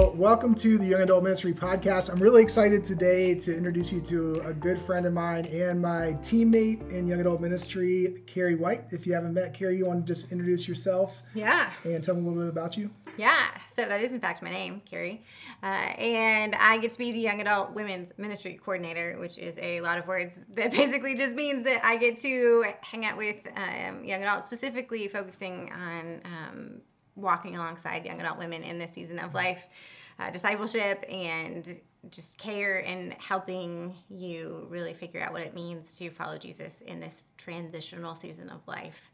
Well, welcome to the Young Adult Ministry Podcast. I'm really excited today to introduce you to a good friend of mine and my teammate in Young Adult Ministry, Carrie White. If you haven't met Carrie, you want to just introduce yourself Yeah. and tell me a little bit about you? Yeah. So that is, in fact, my name, Carrie. Uh, and I get to be the Young Adult Women's Ministry Coordinator, which is a lot of words that basically just means that I get to hang out with um, young adults, specifically focusing on um, walking alongside young adult women in this season of life, uh, discipleship, and just care and helping you really figure out what it means to follow Jesus in this transitional season of life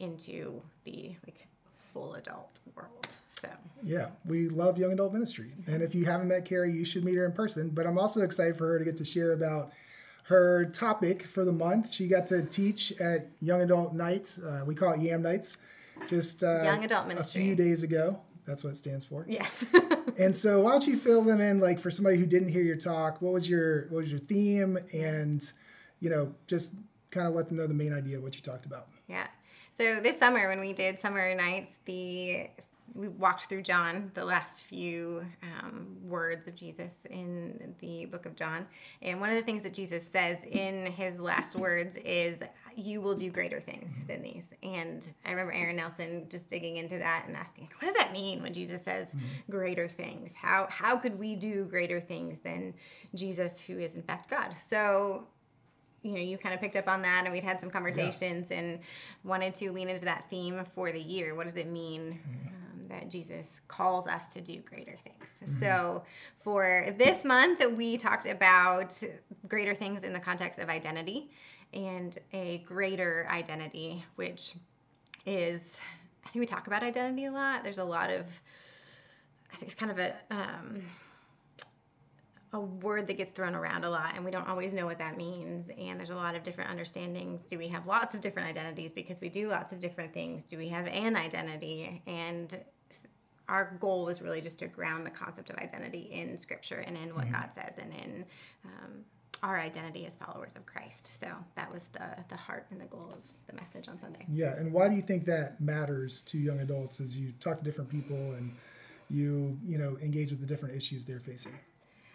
into the like full adult world. So Yeah, we love Young Adult Ministry. And if you haven't met Carrie, you should meet her in person. But I'm also excited for her to get to share about her topic for the month. She got to teach at Young Adult Nights. Uh, we call it YAM Nights. Just uh, Young Adult Ministry. a few days ago. That's what it stands for. yes. And so, why don't you fill them in, like for somebody who didn't hear your talk? What was your what was your theme, and you know, just kind of let them know the main idea of what you talked about. Yeah. So this summer, when we did summer nights, the we walked through John, the last few um, words of Jesus in the book of John, and one of the things that Jesus says in his last words is, "You will do greater things than these." And I remember Aaron Nelson just digging into that and asking, "What does that mean when Jesus says greater things? How how could we do greater things than Jesus, who is in fact God?" So you know, you kind of picked up on that, and we'd had some conversations and wanted to lean into that theme for the year. What does it mean um, that Jesus calls us to do greater things? So, for this month, we talked about greater things in the context of identity and a greater identity, which is, I think we talk about identity a lot. There's a lot of, I think it's kind of a, um, a word that gets thrown around a lot and we don't always know what that means. And there's a lot of different understandings. Do we have lots of different identities? Because we do lots of different things. Do we have an identity? And our goal was really just to ground the concept of identity in scripture and in what god says and in um, our identity as followers of christ so that was the the heart and the goal of the message on sunday Yeah, and why do you think that matters to young adults as you talk to different people and you you know engage with the different issues they're facing?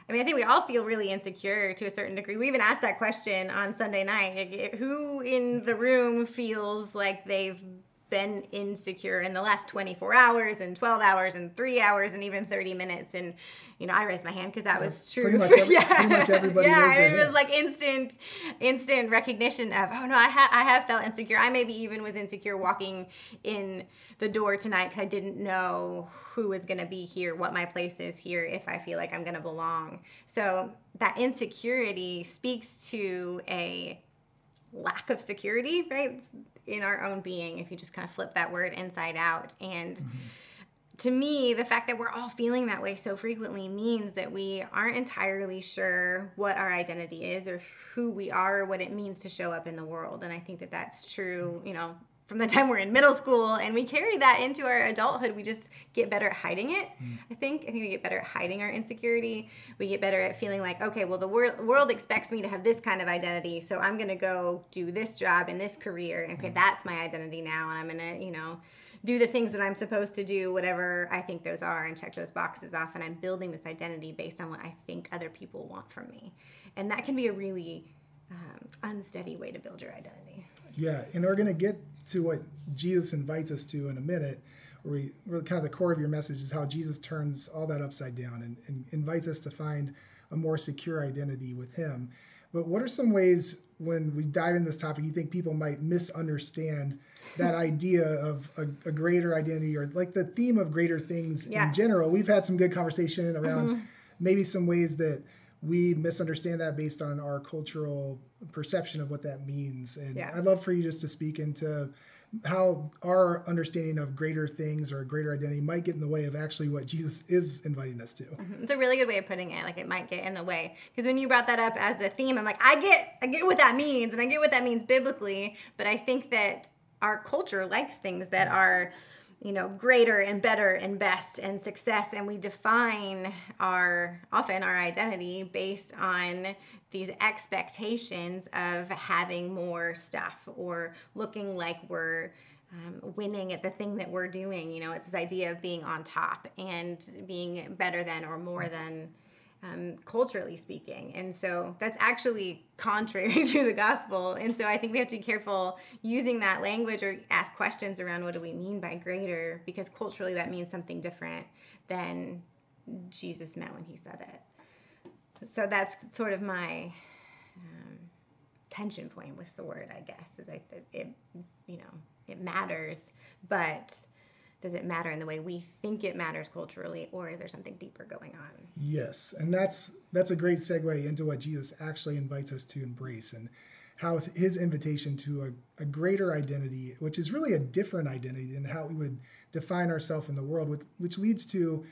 I mean, I think we all feel really insecure to a certain degree. We even asked that question on Sunday night. Who in the room feels like they've been insecure in the last 24 hours and 12 hours and three hours and even 30 minutes? And, you know, I raised my hand because that was true. pretty much every- pretty much everybody yeah, it was like instant, instant recognition of, oh no, I, ha- I have felt insecure. I maybe even was insecure walking in the door tonight because I didn't know who was going to be here, what my place is here, if I feel like I'm going to belong. So that insecurity speaks to a lack of security, right, in our own being, if you just kind of flip that word inside out. And mm-hmm. to me, the fact that we're all feeling that way so frequently means that we aren't entirely sure what our identity is or who we are or what it means to show up in the world. And I think that that's true, mm-hmm. you know, from the time we're in middle school and we carry that into our adulthood. We just get better at hiding it. Mm. I think. I think we get better at hiding our insecurity. We get better at feeling like, okay, well, the wor- world expects me to have this kind of identity, so I'm going to go do this job and this career. And okay, that's my identity now. And I'm going to, you know, do the things that I'm supposed to do, whatever I think those are, and check those boxes off. And I'm building this identity based on what I think other people want from me. And that can be a really um, unsteady way to build your identity. Yeah, and we're going to get to what Jesus invites us to in a minute. Where we, where kind of the core of your message is how Jesus turns all that upside down and, and invites us to find a more secure identity with Him. But what are some ways when we dive into this topic you think people might misunderstand that idea of a, a greater identity or like the theme of greater things Yeah. in general? We've had some good conversation around maybe some ways that we misunderstand that based on our cultural perception of what that means. And Yeah. I'd love for you just to speak into how our understanding of greater things or greater identity might get in the way of actually what Jesus is inviting us to. Mm-hmm. It's a really good way of putting it. Like it might get in the way because when you brought that up as a theme, I'm like, I get, I get what that means, and I get what that means biblically. But I think that our culture likes things that are, you know, greater and better and best and success, and we define our often our identity based on these expectations of having more stuff or looking like we're um, winning at the thing that we're doing. You know, it's this idea of being on top and being better than or more than. Um, culturally speaking. And so that's actually contrary to the gospel. And so I think we have to be careful using that language or ask questions around what do we mean by greater, because culturally that means something different than Jesus meant when he said it. So that's sort of my um, tension point with the word, I guess, is I, it, you know, it matters, but does it matter in the way we think it matters culturally or is there something deeper going on? Yes and that's that's a great segue into what jesus actually invites us to embrace and how his invitation to a, a greater identity which is really a different identity than how we would define ourselves in the world with, which leads to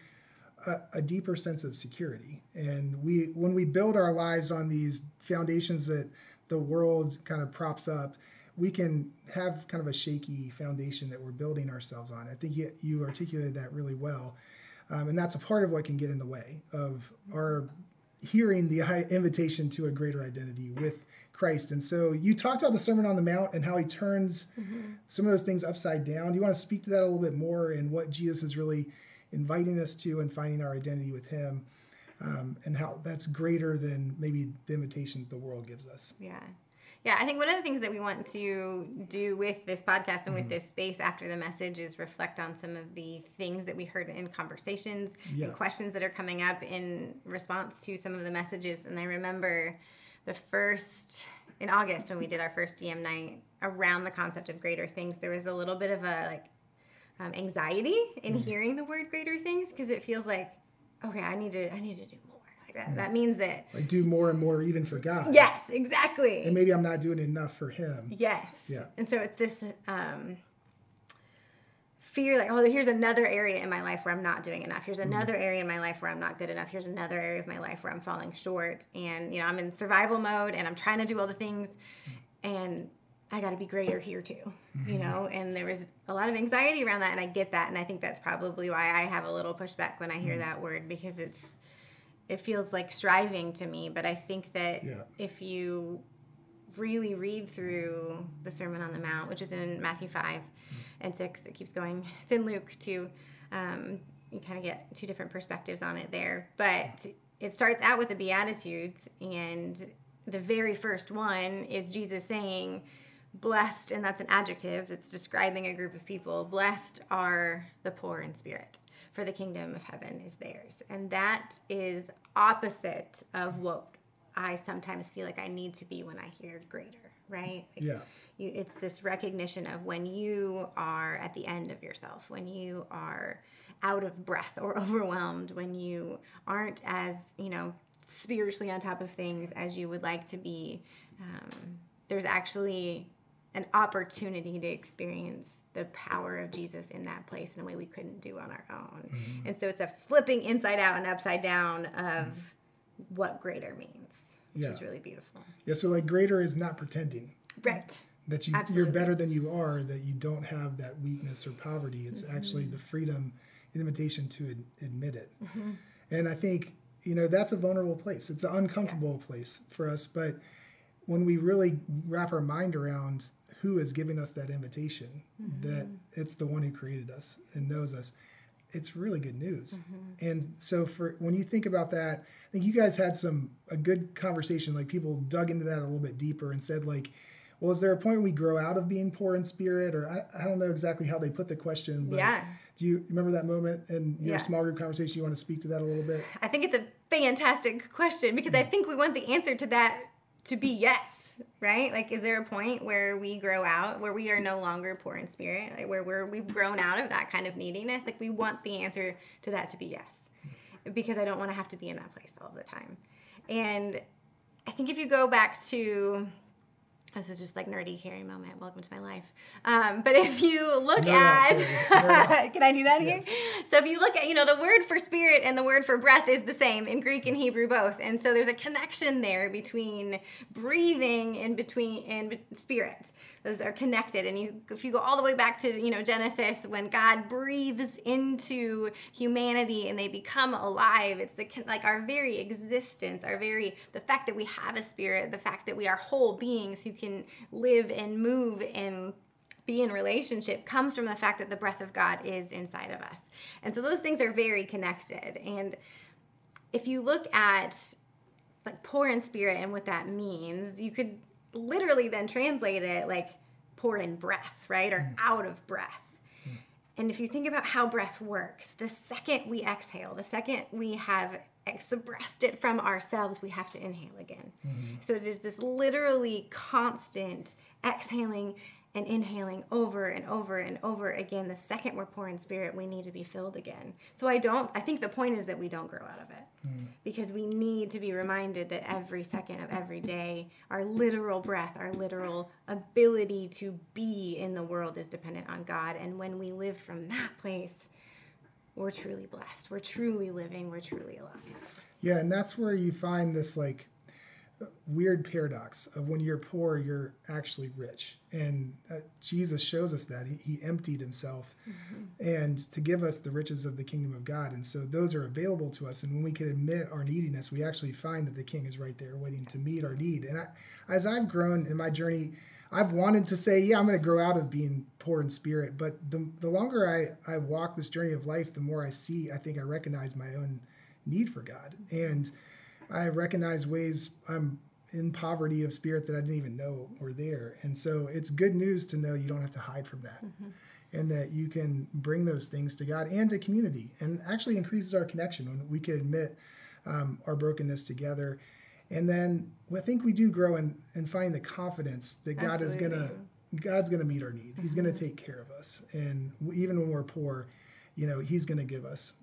a, a deeper sense of security. And we when we build our lives on these foundations that the world kind of props up we can have kind of a shaky foundation that we're building ourselves on. I think you, you articulated that really well. Um, and that's a part of what can get in the way of our hearing the invitation to a greater identity with Christ. And so you talked about the Sermon on the Mount and how he turns mm-hmm. some of those things upside down. Do you want to speak to that a little bit more and what Jesus is really inviting us to and finding our identity with him um, and how that's greater than maybe the invitations the world gives us? Yeah. Yeah, I think one of the things that we want to do with this podcast and with mm-hmm. this space after the message is reflect on some of the things that we heard in conversations yeah. and questions that are coming up in response to some of the messages. And I remember the first in August when we did our first DM night around the concept of greater things, there was a little bit of a like um, anxiety in mm-hmm. hearing the word greater things because it feels like okay, I need to I need to do that. That means that I do more and more even for God. Yes, exactly. And maybe I'm not doing enough for Him. Yes. Yeah. And so it's this um, fear, like, oh, here's another area in my life where I'm not doing enough. Here's mm-hmm. another mm-hmm. area in my life where I'm not good enough. Here's another area of my life where I'm falling short. And you know, I'm in survival mode, and I'm trying to do all the things, and I got to be greater here too, mm-hmm. you know? And there was a lot of anxiety around that. And I get that. And I think that's probably why I have a little pushback when I hear mm-hmm. that word because it's, it feels like striving to me. But I think that yeah. if you really read through the Sermon on the Mount, which is in Matthew 5 mm-hmm. and 6, it keeps going. It's in Luke too. Um, you kind of get two different perspectives on it there. But it starts out with the Beatitudes, and the very first one is Jesus saying, Blessed, and that's an adjective that's describing a group of people. Blessed are the poor in spirit for the kingdom of heaven is theirs. And that is opposite of what I sometimes feel like I need to be when I hear greater, right? Like yeah. You, it's this recognition of when you are at the end of yourself, when you are out of breath or overwhelmed, when you aren't as, you know, spiritually on top of things as you would like to be. Um, there's actually an opportunity to experience the power of Jesus in that place in a way we couldn't do on our own. Mm-hmm. And so it's a flipping inside out and upside down of what greater means, which yeah. is really beautiful. Yeah, so like greater is not pretending. Right. That you, you're better than you are, that you don't have that weakness or poverty. It's mm-hmm. actually the freedom, invitation to ad- admit it. Mm-hmm. And I think, you know, that's a vulnerable place. It's an uncomfortable yeah. place for us. But when we really wrap our mind around who is giving us that invitation mm-hmm. that it's the one who created us and knows us it's really good news mm-hmm. and so for when you think about that i think you guys had some a good conversation like people dug into that a little bit deeper and said like well is there a point we grow out of being poor in spirit or i, I don't know exactly how they put the question but yeah do you remember that moment in your yeah. small group conversation you want to speak to that a little bit i think it's a fantastic question because i think we want the answer to that to be yes, right? Like, is there a point where we grow out, where we are no longer poor in spirit, like where we're we've grown out of that kind of neediness? Like, we want the answer to that to be yes, because I don't want to have to be in that place all the time. And I think if you go back to this is just like nerdy Carrie moment. Welcome to my life. Um, but if you look no, at, can I do that yes. here? So if you look at, you know, the word for spirit and the word for breath is the same in Greek and Hebrew both, and so there's a connection there between breathing and between and spirit. Those are connected, and you if you go all the way back to you know Genesis when God breathes into humanity and they become alive. It's the like our very existence, our very the fact that we have a spirit, the fact that we are whole beings who can live and move and be in relationship comes from the fact that the breath of God is inside of us. And so those things are very connected. And if you look at like poor in spirit and what that means, you could literally then translate it like poor in breath, right? Or hmm. out of breath. Hmm. And if you think about how breath works, the second we exhale, the second we have expressed it from ourselves, we have to inhale again. Mm-hmm. So it is this literally constant exhaling and inhaling over and over and over again. The second we're poor in spirit, we need to be filled again. So I don't, I think the point is that we don't grow out of it mm. because we need to be reminded that every second of every day, our literal breath, our literal ability to be in the world is dependent on God. And when we live from that place, we're truly blessed. We're truly living. We're truly alive. Yeah, and that's where you find this like weird paradox of when you're poor, you're actually rich. And uh, Jesus shows us that. He, he emptied himself mm-hmm. and to give us the riches of the kingdom of God. And so those are available to us. And when we can admit our neediness, we actually find that the king is right there waiting to meet our need. And I, as I've grown in my journey, I've wanted to say, yeah, I'm going to grow out of being poor in spirit. But the, the longer I, I walk this journey of life, the more I see, I think I recognize my own need for God. And I recognize ways I'm in poverty of spirit that I didn't even know were there. And so it's good news to know you don't have to hide from that. Mm-hmm. And that you can bring those things to God and to community, and actually increases our connection when we can admit um, our brokenness together. And then I think we do grow and in finding the confidence that God Absolutely. is gonna God's gonna meet our need. He's mm-hmm. gonna take care of us, and even when we're poor, you know, He's gonna give us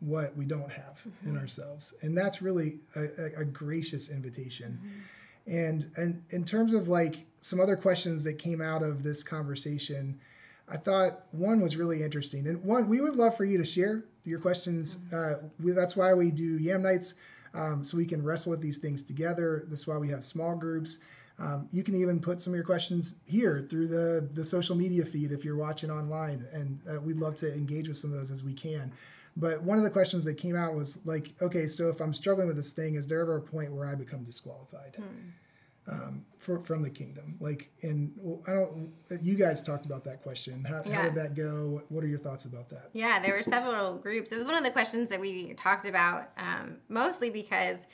what we don't have mm-hmm. in ourselves and that's really a, a, a gracious invitation mm-hmm. and and in terms of like some other questions that came out of this conversation i thought one was really interesting and one we would love for you to share your questions mm-hmm. uh, we, that's why we do yam nights um, so we can wrestle with these things together. That's why we have small groups. Um, you can even put some of your questions here through the, the social media feed if you're watching online and uh, we'd love to engage with some of those as we can. But one of the questions that came out was like, okay, so if I'm struggling with this thing, is there ever a point where I become disqualified? Hmm. Um, for, from the kingdom? Like, and I don't. You guys talked about that question. How, yeah. how, did that go? What are your thoughts about that? Yeah, there were several groups. It was one of the questions that we talked about, um, mostly because.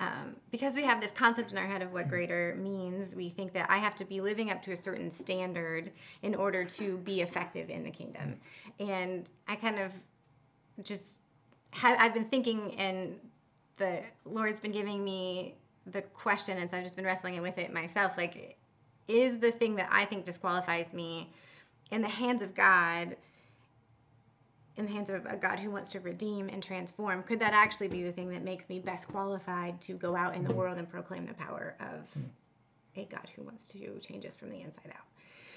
Um, because we have this concept in our head of what hmm. greater means, we think that I have to be living up to a certain standard in order to be effective in the kingdom. Hmm. And I kind of just have, I've been thinking, and the Lord's been giving me the question, and so I've just been wrestling with it myself. Like, is the thing that I think disqualifies me in the hands of God? in the hands of a God who wants to redeem and transform, could that actually be the thing that makes me best qualified to go out in the world and proclaim the power of hmm. a God who wants to change us from the inside out?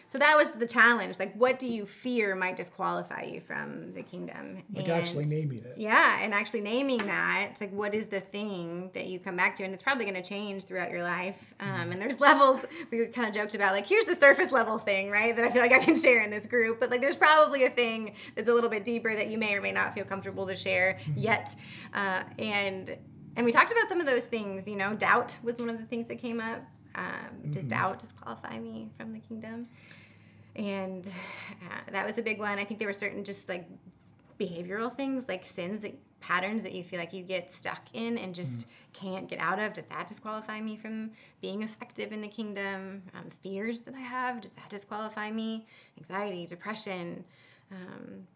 So that was the challenge. Like, what do you fear might disqualify you from the kingdom? Like and, actually naming it. Yeah, and actually naming that. It's like, what is the thing that you come back to? And it's probably going to change throughout your life. Um, mm-hmm. And there's levels. We kind of joked about like, here's the surface level thing, right? That I feel like I can share in this group. But like, there's probably a thing that's a little bit deeper that you may or may not feel comfortable to share mm-hmm. yet. Uh, and and we talked about some of those things. You know, doubt was one of the things that came up. Um, does mm-hmm. doubt disqualify me from the kingdom? and uh, that was a big one. I think there were certain just like behavioral things, like sins that patterns that you feel like you get stuck in and just mm. can't get out of. Does that disqualify me from being effective in the kingdom? Um, fears that I have, does that disqualify me? Anxiety, depression. Um,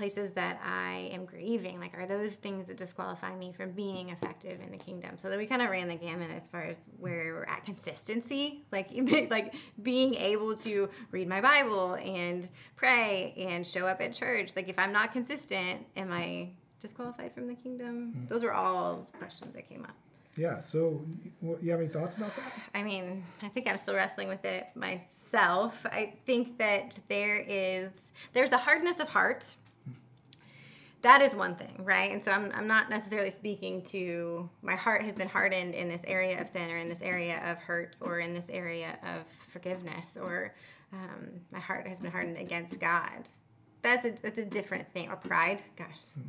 places that I am grieving? Like, are those things that disqualify me from being effective in the kingdom? So that we kind of ran the gamut as far as where we're at consistency, like like being able to read my Bible and pray and show up at church. Like, if I'm not consistent, am I disqualified from the kingdom? Mm-hmm. Those were all questions that came up. Yeah. So, you have any thoughts about that? I mean, I think I'm still wrestling with it myself. I think that there is there's a hardness of heart that is one thing, right? And so I'm, I'm not necessarily speaking to my heart has been hardened in this area of sin or in this area of hurt or in this area of forgiveness or um, my heart has been hardened against God. That's a that's a different thing. Or pride, gosh. I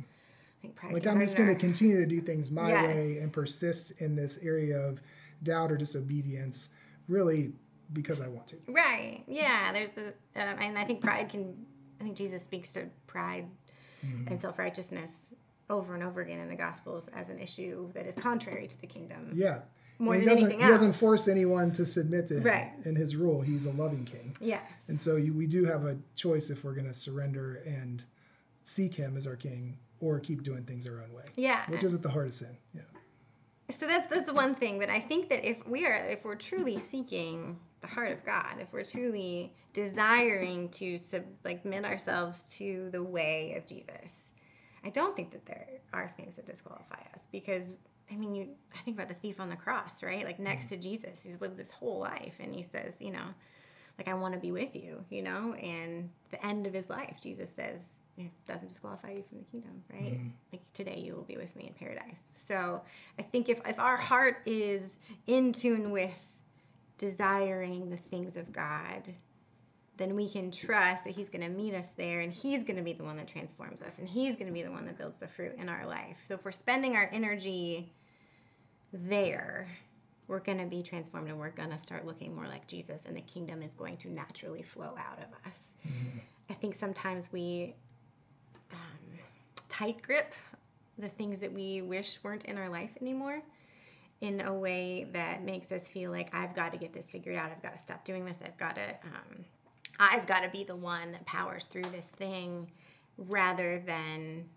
think pride like I'm just going to continue to do things my yes. way and persist in this area of doubt or disobedience. Really because I want to. Right. Yeah. There's the, um, and I think pride can, I think Jesus speaks to pride Mm-hmm. and self righteousness over and over again in the Gospels as an issue that is contrary to the kingdom. Yeah. More And than doesn't, anything He doesn't force anyone to submit to him Right. in his rule. He's a loving king. Yes. And so you, we do have a choice if we're going to surrender and seek him as our king or keep doing things our own way, Yeah. which is at the heart of sin. Yeah. So that's that's one thing, but I think that if we are if we're truly seeking the heart of God, if we're truly desiring to sub, like submit ourselves to the way of Jesus, I don't think that there are things that disqualify us because I mean, you I think about the thief on the cross, right? Like next to Jesus, he's lived this whole life, and he says, you know, like I want to be with you, you know, and the end of his life, Jesus says. It doesn't disqualify you from the kingdom, right? Mm-hmm. Like today you will be with me in paradise. So I think if, if our heart is in tune with desiring the things of God, then we can trust that He's going to meet us there and He's going to be the one that transforms us and He's going to be the one that builds the fruit in our life. So if we're spending our energy there, we're going to be transformed and we're going to start looking more like Jesus and the kingdom is going to naturally flow out of us. I think sometimes we um, tight grip the things that we wish weren't in our life anymore in a way that makes us feel like I've got to get this figured out. I've got to stop doing this. I've got to, um, I've got to be the one that powers through this thing, rather than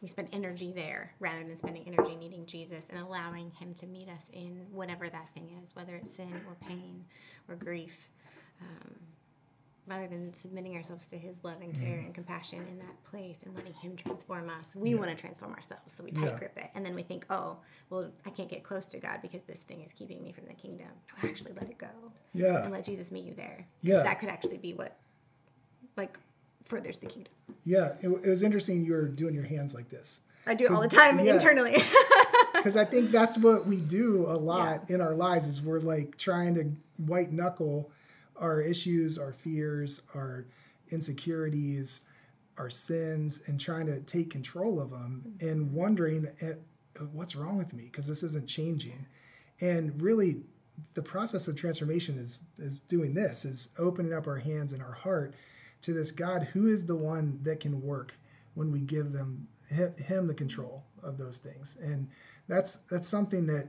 we spend energy there, rather than spending energy needing Jesus and allowing Him to meet us in whatever that thing is, whether it's sin or pain or grief. Um, rather than submitting ourselves to his love and mm-hmm. care and compassion in that place and letting him transform us we want to transform ourselves so we tight Yeah. grip it and then we think oh well i can't get close to god because this thing is keeping me from the kingdom no actually let it go Yeah. and let jesus meet you there Yeah. that could actually be what like furthers the kingdom Yeah. It, it was interesting you were doing your hands like this. i do it all the time yeah. internally because I think that's what we do a lot in our lives is we're like trying to white knuckle our issues, our fears, our insecurities, our sins, and trying to take control of them and wondering eh, what's wrong with me because this isn't changing. And really, the process of transformation is is doing this is opening up our hands and our heart to this God who is the one that can work when we give them him the control of those things and that's that's something that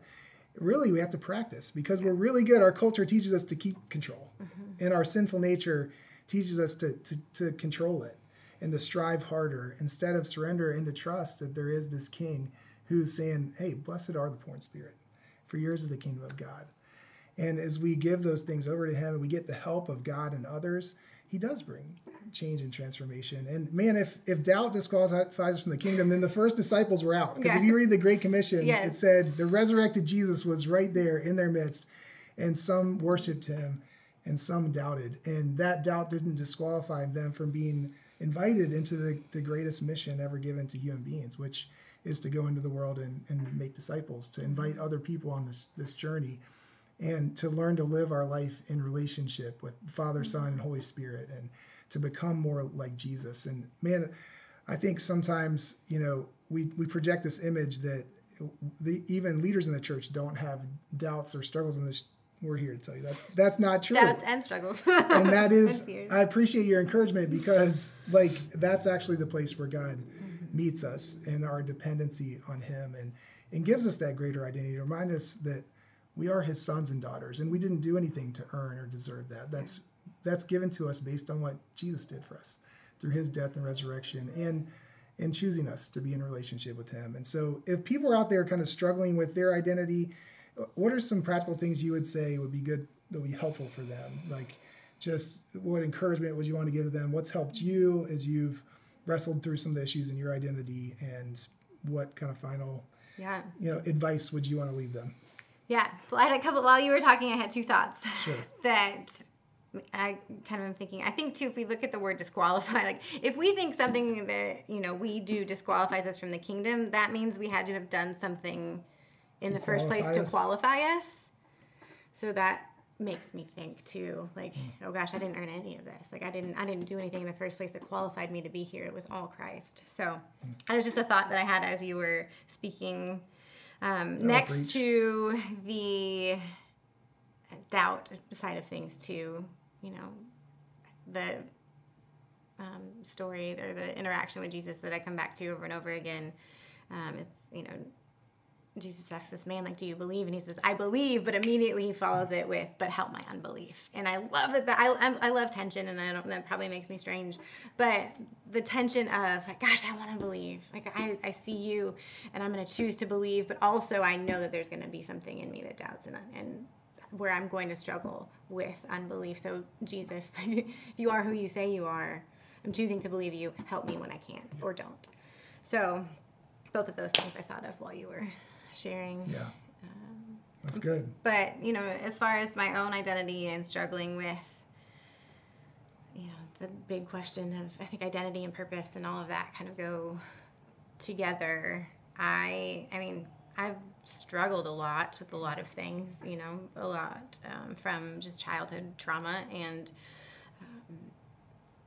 really we have to practice because we're really good. Our culture teaches us to keep control. Mm-hmm. And our sinful nature teaches us to, to, to control it and to strive harder instead of surrender and to trust that there is this king who's saying hey blessed are the poor in spirit for yours is the kingdom of god. And as we give those things over to him and we get the help of God and others, he does bring change and transformation. And man, if if doubt disqualifies us from the kingdom, then the first disciples were out. Because if you read the Great Commission, Yes. it said the resurrected Jesus was right there in their midst, and some worshiped him and some doubted. And that doubt didn't disqualify them from being invited into the, the greatest mission ever given to human beings, which is to go into the world and, and make disciples, to invite other people on this this journey and to learn to live our life in relationship with Father, Son, and Holy Spirit, and to become more like Jesus. And man, I think sometimes you know we we project this image that the even leaders in the church don't have doubts or struggles in this. We're here to tell you that's that's not true. doubts and struggles and that is. I appreciate your encouragement because like that's actually the place where God mm-hmm. meets us and our dependency on him and and gives us that greater identity to remind us that we are his sons and daughters and we didn't do anything to earn or deserve that. That's that's given to us based on what Jesus did for us through his death and resurrection and and choosing us to be in a relationship with him. And so if people are out there kind of struggling with their identity what are some practical things you would say would be good that would be helpful for them? Like just what encouragement would you want to give to them? What's helped you as you've wrestled through some of the issues in your identity and what kind of final yeah. you know advice would you want to leave them Yeah. Well, I had a couple while you were talking. I had two thoughts Sure. that I kind of am thinking. I think too, if we look at the word disqualify, like if we think something that you know we do disqualifies us from the kingdom, that means we had to have done something in To the first place qualify to qualify us. So that makes me think too, like, hmm. oh gosh, I didn't earn any of this. Like I didn't, I didn't do anything in the first place that qualified me to be here. It was all Christ. So hmm. that was just a thought that I had as you were speaking. Um, next to the doubt side of things too. You know, the um, story or the interaction with Jesus that I come back to over and over again. Um, it's you know Jesus asks this man, like, do you believe? And he says, I believe, but immediately he follows it with, but help my unbelief. And I love that, that I, I, I love tension and I don't, that probably makes me strange, but the tension of like, gosh, I want to believe. Like I, I see you and I'm going to choose to believe, but also I know that there's going to be something in me that doubts and, and where I'm going to struggle with unbelief. So Jesus, if you are who you say you are, I'm choosing to believe you. Help me when I can't or don't. So both of those things I thought of while you were sharing. Yeah. That's good. But, you know, as far as my own identity and struggling with, you know, the big question of, I think, identity and purpose and all of that kind of go together. I, I mean, I've struggled a lot with a lot of things, you know, a lot um, from just childhood trauma and um,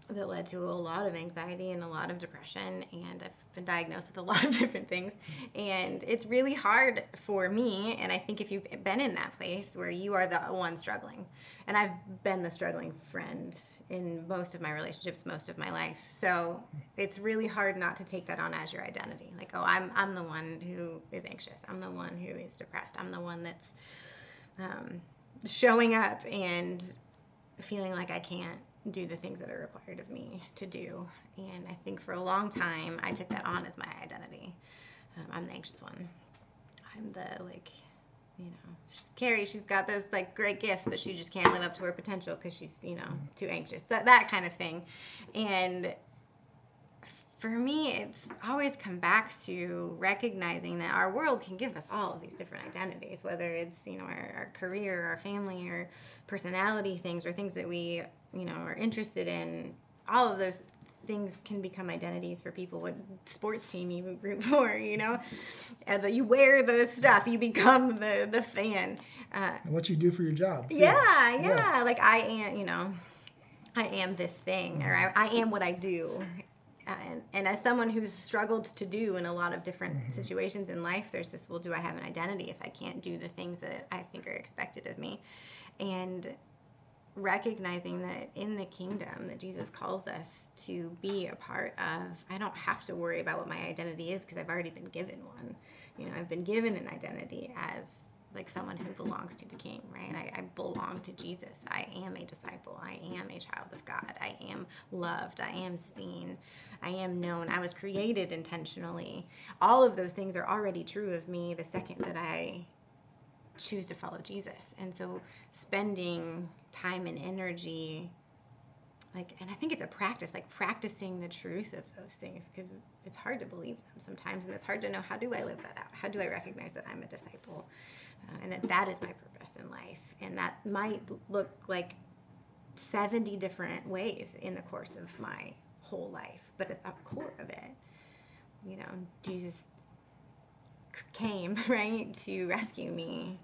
that led to a lot of anxiety and a lot of depression. And I've been diagnosed with a lot of different things. And it's really hard for me. And I think if you've been in that place where you are the one struggling, and I've been the struggling friend in most of my relationships, most of my life. So it's really hard not to take that on as your identity. Like, oh, I'm, I'm the one who is anxious. I'm the one who is depressed. I'm the one that's um, showing up and feeling like I can't do the things that are required of me to do. And I think for a long time, I took that on as my identity. Um, I'm the anxious one. I'm the like, you know, she's Carrie. She's got those like great gifts, but she just can't live up to her potential because she's you know too anxious. That that kind of thing. And for me, it's always come back to recognizing that our world can give us all of these different identities, whether it's you know our, our career, our family, or personality things, or things that we you know are interested in. All of those things can become identities for people. What sports team you root for, you know, and you wear the stuff, you become the the fan. Uh, and what you do for your job. Too. Yeah, yeah, yeah. Like I am, you know, I am this thing, or I, I am what I do and, and as someone who's struggled to do in a lot of different mm-hmm. situations in life there's this well do i have an identity if i can't do the things that i think are expected of me and recognizing that in the kingdom that jesus calls us to be a part of i don't have to worry about what my identity is because i've already been given one you know i've been given an identity as like someone who belongs to the king, right? I, I, belong to Jesus. I am a disciple. I am a child of God. I am loved. I am seen. I am known. I was created intentionally. All of those things are already true of me the second that I choose to follow Jesus. And so spending time and energy like and i think it's a practice like practicing the truth of those things because it's hard to believe them sometimes and it's hard to know how do i live that out? How do i recognize that i'm a disciple? Uh, and that that is my purpose in life. And that might look like 70 different ways in the course of my whole life but at the core of it you know jesus came right to rescue me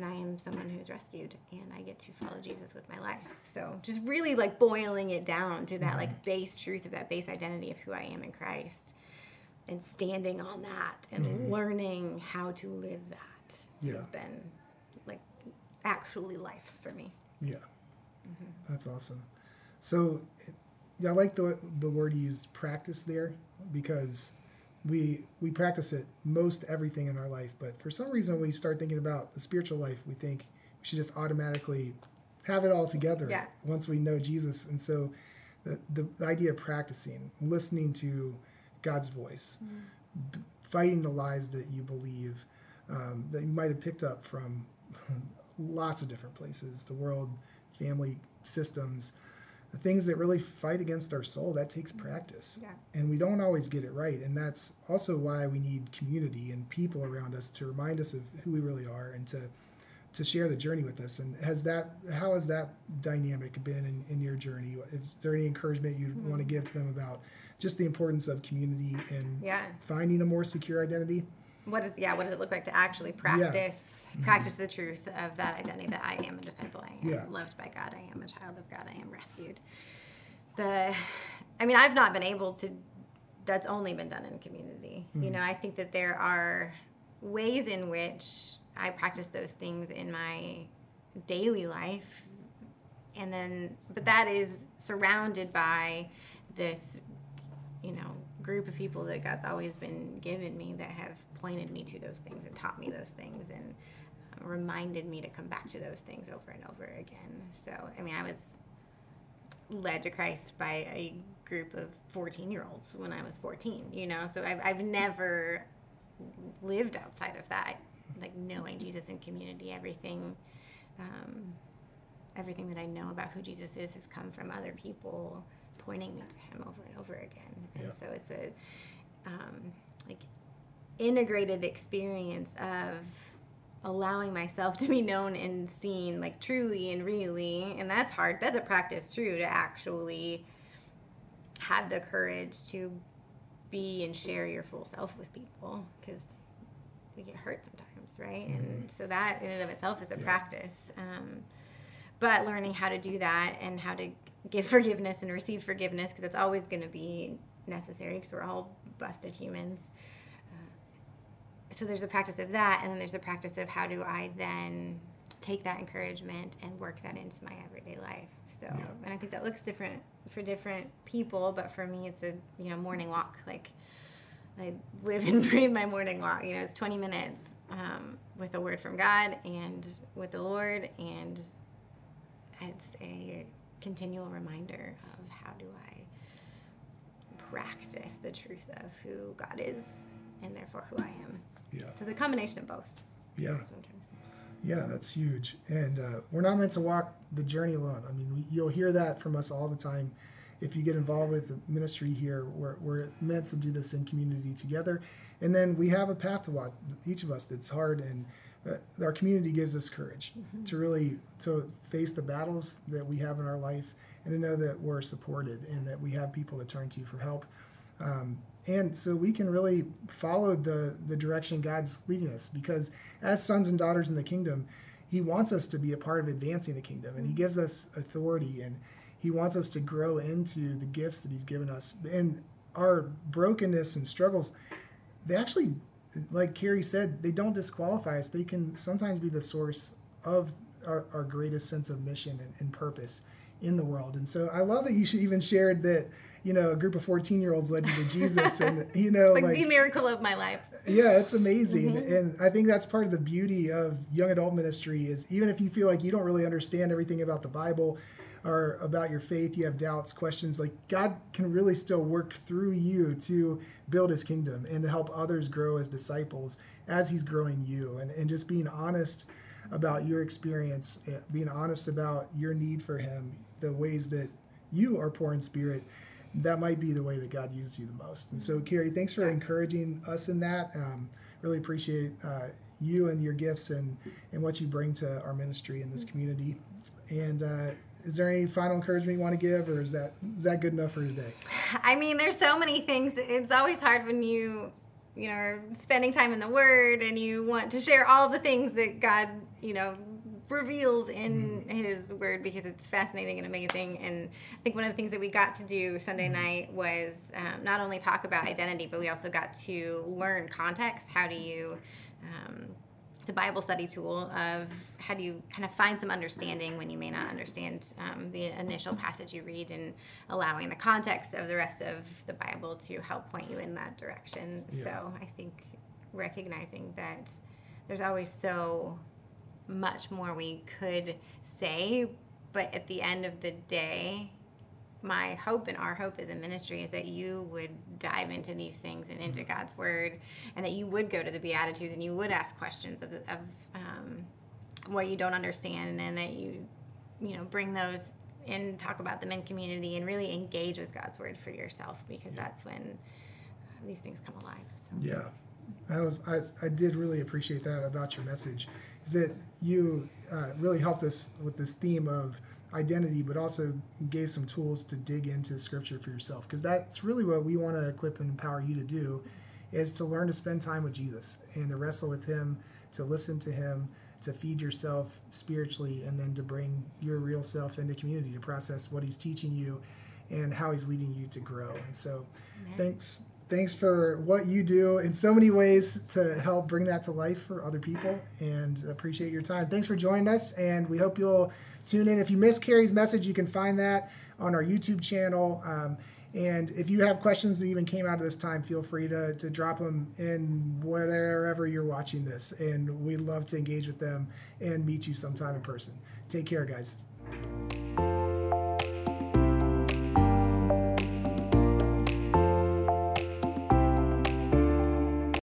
and I am someone who's rescued and I get to follow Jesus with my life. So just really like boiling it down to that like base truth of that base identity of who I am in Christ and standing on that and mm-hmm. learning how to live that yeah. has been like actually life for me. Yeah. Mm-hmm. That's awesome. So yeah, I like the the word you used practice there because we we practice it most everything in our life, but for some reason when we start thinking about the spiritual life, we think we should just automatically have it all together yeah. once we know Jesus. And so the, the, the idea of practicing, listening to God's voice, mm b- fighting the lies that you believe, um, that you might have picked up from lots of different places the world, family systems, the things that really fight against our soul, that takes practice. Yeah. And we don't always get it right. And that's also why we need community and people around us to remind us of who we really are and to to share the journey with us. And has that how has that dynamic been in, in your journey? Is there any encouragement you mm-hmm. want to give to them about just the importance of community and yeah. finding a more secure identity? What is yeah what does it look like to actually practice yeah. practice mm-hmm. the truth of that identity that i am a disciple i am yeah. loved by god i am a child of god i am rescued the i mean i've not been able to that's only been done in community mm-hmm. you know i think that there are ways in which i practice those things in my daily life and then but that is surrounded by this you know group of people that god's always been given me that have pointed me to those things and taught me those things and uh, reminded me to come back to those things over and over again. So i mean i was led to christ by a group of 14 year olds when i was 14 you know? So i've, I've never lived outside of that like knowing jesus in community. Everything um, everything that I know about who Jesus is has come from other people pointing me to him over and over again. And Yeah. so it's a um, like integrated experience of allowing myself to be known and seen like truly and really and that's hard that's a practice true to actually have the courage to be and share your full self with people because we get hurt sometimes right and so that in and of itself is a Yeah. practice um, but learning how to do that and how to give forgiveness and receive forgiveness because it's always going to be necessary because we're all busted humans Uh, so there's a practice of that and then there's a practice of how do i then take that encouragement and work that into my everyday life so Yeah. and i think that looks different for different people but for me it's a you know morning walk like I live and breathe my morning walk. You know, it's 20 minutes um, with a word from God and with the Lord, and it's a continual reminder of how do I practice the truth of who God is and therefore who I am. Yeah. So it's a combination of both. Yeah. That's what I'm trying to say. Yeah, that's huge. And uh, we're not meant to walk the journey alone. I mean, we, you'll hear that from us all the time. If you get involved with the ministry here, we're, we're meant to do this in community together. And then we have a path to walk, each of us, that's hard. And Uh, our community gives us courage mm-hmm. to really to face the battles that we have in our life and to know that we're supported and that we have people to turn to for help. Um, and so we can really follow the the direction God's leading us because as sons and daughters in the kingdom, He wants us to be a part of advancing the kingdom, and He mm-hmm. gives us authority, and He wants us to grow into the gifts that He's given us. And our brokenness and struggles, they actually, like Carrie said, they don't disqualify us. They can sometimes be the source of our, our greatest sense of mission and, and purpose in the world. And so I love that you should even shared that, you know, a group of 14 year olds led you to Jesus and, you know, Like, like, the miracle of my life. yeah, it's amazing. Mm-hmm. And I think that's part of the beauty of young adult ministry is even if you feel like you don't really understand everything about the Bible or about your faith, you have doubts, questions, like God can really still work through you to build his kingdom and to help others grow as disciples as he's growing you and, and just being honest about your experience, eh, being honest about your need for him, the ways that you are poor in spirit that might be the way that God uses you the most. And so, Carrie, thanks for encouraging us in that. Um, really appreciate uh, you and your gifts and, and what you bring to our ministry in this community. And uh, is there any final encouragement you want to give, or is that is that good enough for today? I mean, there's so many things. It's always hard when you, you know, are spending time in the Word and you want to share all the things that God, you know, reveals in His Word because it's fascinating and amazing. And I think one of the things that we got to do Sunday night was um, not only talk about identity, but we also got to learn context. How do you um, the Bible study tool of how do you kind of find some understanding when you may not understand um, the initial passage you read and allowing the context of the rest of the Bible to help point you in that direction. Yeah. So I think recognizing that there's always so much more we could say, but at the end of the day, my hope and our hope as a ministry is that you would dive into these things and into God's word, and that you would go to the Beatitudes and you would ask questions of, of um, what you don't understand, and that you, you know, bring those and talk about them in community and really engage with God's word for yourself because that's when these things come alive. So. Yeah, that was I, I did really appreciate that about your message, is that you uh, really helped us with this theme of identity, but also gave some tools to dig into Scripture for yourself, because that's really what we want to equip and empower you to do, is to learn to spend time with Jesus and to wrestle with Him, to listen to Him, to feed yourself spiritually, and then to bring your real self into community to process what He's teaching you and how He's leading you to grow. And so, Amen. thanks thanks for what you do in so many ways to help bring that to life for other people and appreciate your time. Thanks for joining us, and we hope you'll tune in. If you missed Carrie's message, you can find that on our YouTube channel. Um, and if you have questions that even came out of this time, feel free to, to drop them in wherever you're watching this. And we'd love to engage with them and meet you sometime in person. Take care, guys.